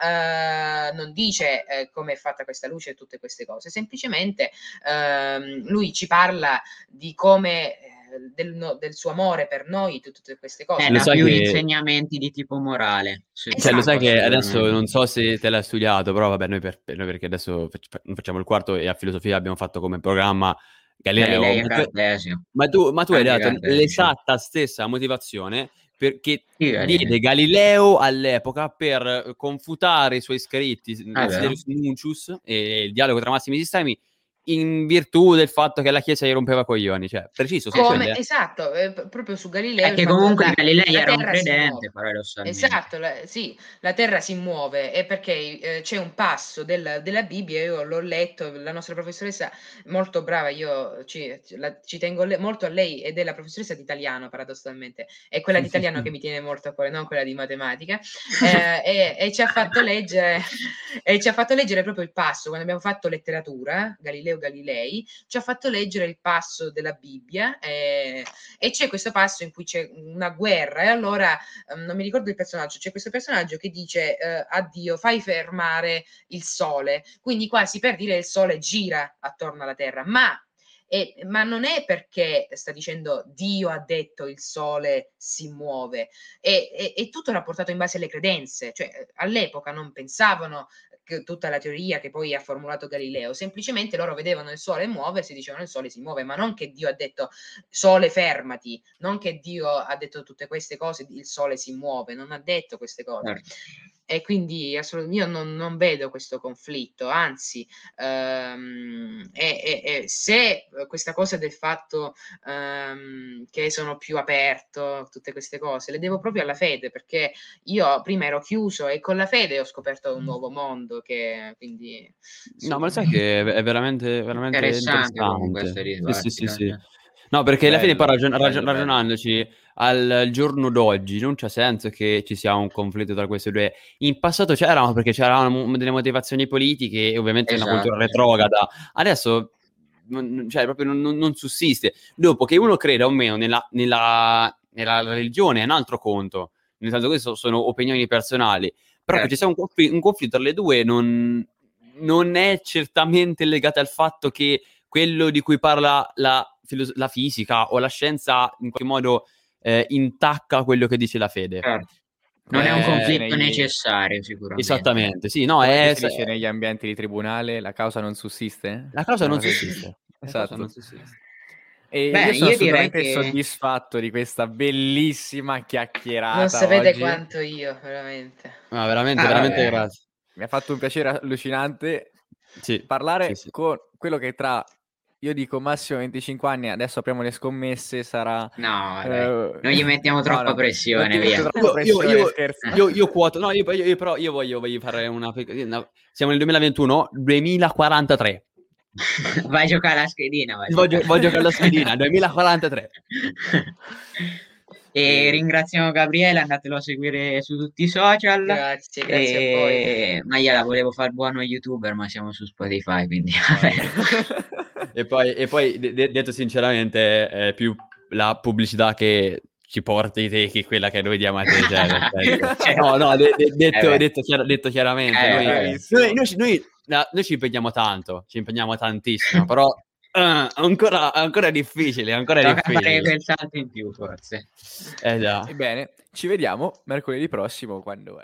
uh, non dice come è fatta questa luce tutte queste cose, semplicemente ehm, lui ci parla di come eh, del, no, del, suo amore per noi, tutte queste cose. Eh, non più che... insegnamenti di tipo morale. Esatto, cioè, lo sai che adesso non so se te l'hai studiato, però vabbè, noi, per, noi perché adesso facciamo il quarto e a filosofia abbiamo fatto come programma Galileo. Galileo ma, tu, ma tu, ma tu hai dato l'esatta stessa motivazione perché diede Galileo all'epoca per confutare i suoi scritti ah, Nuncius e il dialogo tra massimi sistemi in virtù del fatto che la Chiesa gli rompeva coglioni, cioè preciso. Come, esatto, eh, proprio su Galileo. Perché comunque Galilei era un credente, paradossalmente. Esatto, la, sì, la Terra si muove e perché eh, c'è un passo del, della Bibbia, io l'ho letto, la nostra professoressa molto brava, io ci, la, ci tengo le, molto a lei ed è la professoressa di italiano, paradossalmente, è quella di italiano che mi tiene molto a cuore, non quella di matematica, eh, e, e, ci ha fatto leggere, e ci ha fatto leggere proprio il passo, quando abbiamo fatto letteratura, Galileo Galileo Galilei, ci ha fatto leggere il passo della Bibbia eh, e c'è questo passo in cui c'è una guerra e allora um, non mi ricordo il personaggio, c'è questo personaggio che dice eh, a Dio fai fermare il sole, quindi quasi per dire il sole gira attorno alla terra, ma e, ma non è perché sta dicendo Dio ha detto il sole si muove, è, è, è tutto rapportato in base alle credenze, cioè all'epoca non pensavano tutta la teoria che poi ha formulato Galileo, semplicemente loro vedevano il sole muoversi, dicevano il sole si muove, ma non che Dio ha detto sole fermati, non che Dio ha detto tutte queste cose, il sole si muove, non ha detto queste cose. Certo e quindi io non, non, vedo questo conflitto, anzi, ehm, e, e, e se questa cosa del fatto ehm, che sono più aperto, tutte queste cose, le devo proprio alla fede, perché io prima ero chiuso e con la fede ho scoperto un nuovo mondo che quindi... No, ma sai che è veramente, veramente interessante. interessante. Sì, sì, sì, sì. No, perché alla fine poi ragion- ragion- ragionandoci al, giorno d'oggi non c'è senso che ci sia un conflitto tra queste due. In passato c'erano perché c'erano delle motivazioni politiche e ovviamente esatto, una cultura retrograda. Adesso non, cioè, proprio non, non, sussiste. Dopo che uno creda o meno nella, nella, nella, religione è un altro conto. Nel senso che sono opinioni personali. Però certo. che ci sia un, conflitto, un conflitto tra le due non, non è certamente legato al fatto che quello di cui parla la, filos- la fisica o la scienza in qualche modo eh, intacca quello che dice la fede. Certo. Non è un Eh, conflitto negli- necessario, sicuramente. Esattamente, sì, no, Come è, si dice negli ambienti di tribunale, la causa non sussiste? la causa non cosa sussiste. Esatto. non sussiste. E Beh, io sono io direi assolutamente che- soddisfatto di questa bellissima chiacchierata Non sapete oggi. quanto io, veramente. No, veramente, Ah, veramente vabbè. grazie. Mi ha fatto un piacere allucinante Sì. parlare Sì, sì. con quello che tra, io dico massimo 25 anni, adesso apriamo le scommesse, sarà... No, eh, non gli mettiamo no, troppa no, pressione, non ti via. troppa Io- io- pressione, io-. Io, io quoto, no, io, io- però io voglio, voglio fare una, una- Siamo nel 2021, 2043. vai a giocare alla schedina. Vai Voglio, giocare. voglio con la schedina, 2043. e ringraziamo Gabriele, andatelo a seguire su tutti i social. Grazie, grazie a voi. E... Ma io la volevo fare buono youtuber, ma siamo su Spotify, quindi. E poi, e poi de- de- detto sinceramente, è più la pubblicità che ci porti te che quella che noi diamo a te. Cioè, Cioè, no, no, de- de- detto, eh detto chiar- detto chiaramente, Eh, noi, noi- noi- noi- no, noi ci impegniamo tanto, ci impegniamo tantissimo, però eh, ancora, ancora difficile, ancora Tocca fare difficile. quel salto in più, forse. Eh già. Ebbene, ci vediamo mercoledì prossimo quando è.